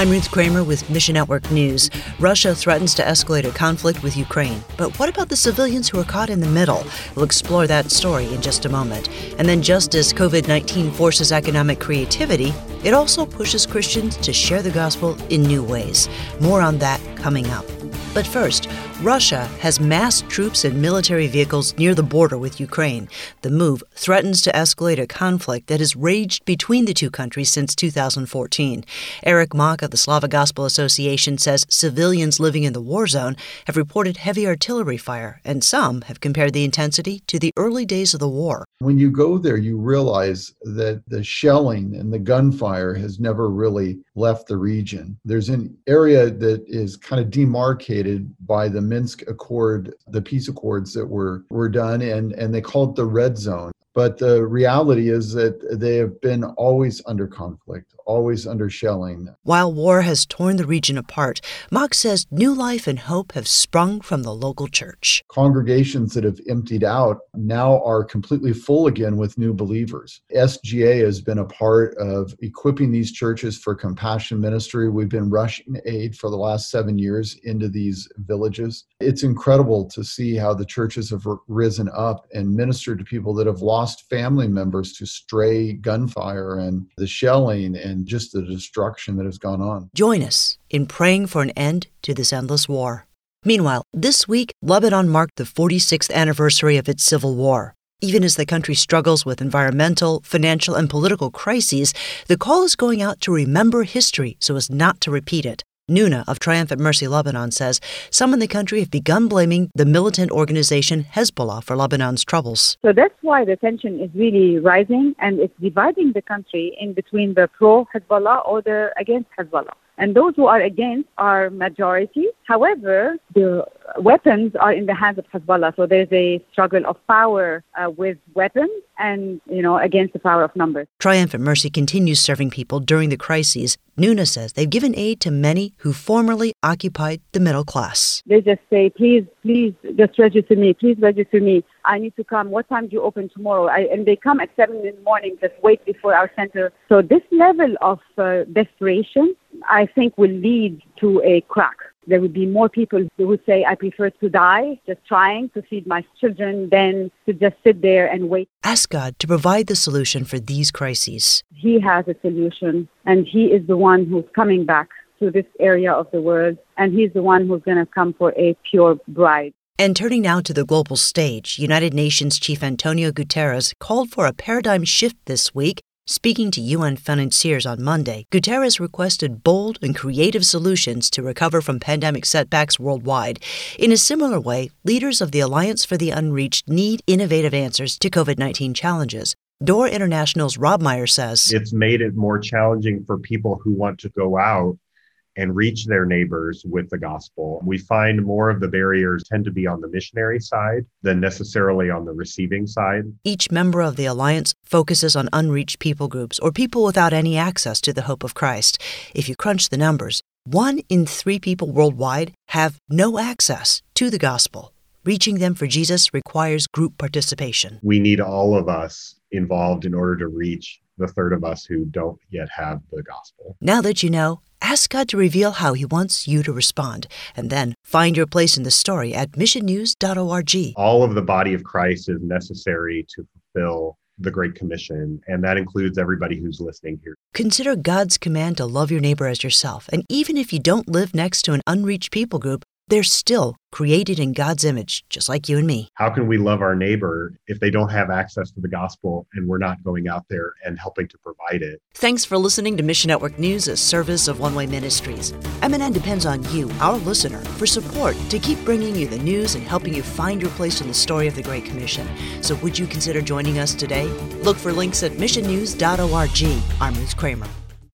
I'm Ruth Kramer with Mission Network News. Russia threatens to escalate a conflict with Ukraine. But what about the civilians who are caught in the middle? We'll explore that story in just a moment. And then, just as COVID 19 forces economic creativity, it also pushes Christians to share the gospel in new ways. More on that coming up. But first, Russia has massed troops and military vehicles near the border with Ukraine. The move threatens to escalate a conflict that has raged between the two countries since 2014. Eric Mock of the Slavic Gospel Association says civilians living in the war zone have reported heavy artillery fire, and some have compared the intensity to the early days of the war. When you go there, you realize that the shelling and the gunfire has never really left the region. There's an area that is kind of demarcated by the Minsk Accord, the peace accords that were were done, and and they call it the red zone. But the reality is that they have been always under conflict, always under shelling. While war has torn the region apart, Mock says new life and hope have sprung from the local church. Congregations that have emptied out now are completely full again with new believers. SGA has been a part of equipping these churches for compassion ministry. We've been rushing aid for the last seven years into these villages. It's incredible to see how the churches have risen up and ministered to people that have lost family members to stray gunfire and the shelling and and just the destruction that has gone on. Join us in praying for an end to this endless war. Meanwhile, this week, Lebanon marked the 46th anniversary of its civil war. Even as the country struggles with environmental, financial, and political crises, the call is going out to remember history so as not to repeat it. Nuna of Triumphant Mercy Lebanon says some in the country have begun blaming the militant organization Hezbollah for Lebanon's troubles. So that's why the tension is really rising and it's dividing the country in between the pro Hezbollah or the against Hezbollah. And those who are against are majority. However, the weapons are in the hands of Hezbollah. So there's a struggle of power uh, with weapons and, you know, against the power of numbers. Triumphant Mercy continues serving people during the crises. Nuna says they've given aid to many who formerly occupied the middle class. They just say, please, please, just register me. Please register me. I need to come. What time do you open tomorrow? I, and they come at 7 in the morning, just wait before our center. So this level of uh, desperation, I think, will lead to a crack there would be more people who would say, I prefer to die just trying to feed my children than to just sit there and wait. Ask God to provide the solution for these crises. He has a solution, and He is the one who's coming back to this area of the world, and He's the one who's going to come for a pure bride. And turning now to the global stage, United Nations Chief Antonio Guterres called for a paradigm shift this week Speaking to UN financiers on Monday, Guterres requested bold and creative solutions to recover from pandemic setbacks worldwide. In a similar way, leaders of the Alliance for the Unreached need innovative answers to COVID 19 challenges. Door International's Rob Meyer says It's made it more challenging for people who want to go out and reach their neighbors with the gospel. We find more of the barriers tend to be on the missionary side than necessarily on the receiving side. Each member of the Alliance focuses on unreached people groups or people without any access to the hope of Christ. If you crunch the numbers, one in three people worldwide have no access to the gospel. Reaching them for Jesus requires group participation. We need all of us involved in order to reach the third of us who don't yet have the gospel. Now that you know, Ask God to reveal how He wants you to respond, and then find your place in the story at missionnews.org. All of the body of Christ is necessary to fulfill the Great Commission, and that includes everybody who's listening here. Consider God's command to love your neighbor as yourself, and even if you don't live next to an unreached people group, they're still created in God's image, just like you and me. How can we love our neighbor if they don't have access to the gospel and we're not going out there and helping to provide it? Thanks for listening to Mission Network News, a service of One Way Ministries. MNN depends on you, our listener, for support to keep bringing you the news and helping you find your place in the story of the Great Commission. So would you consider joining us today? Look for links at missionnews.org. I'm Ruth Kramer.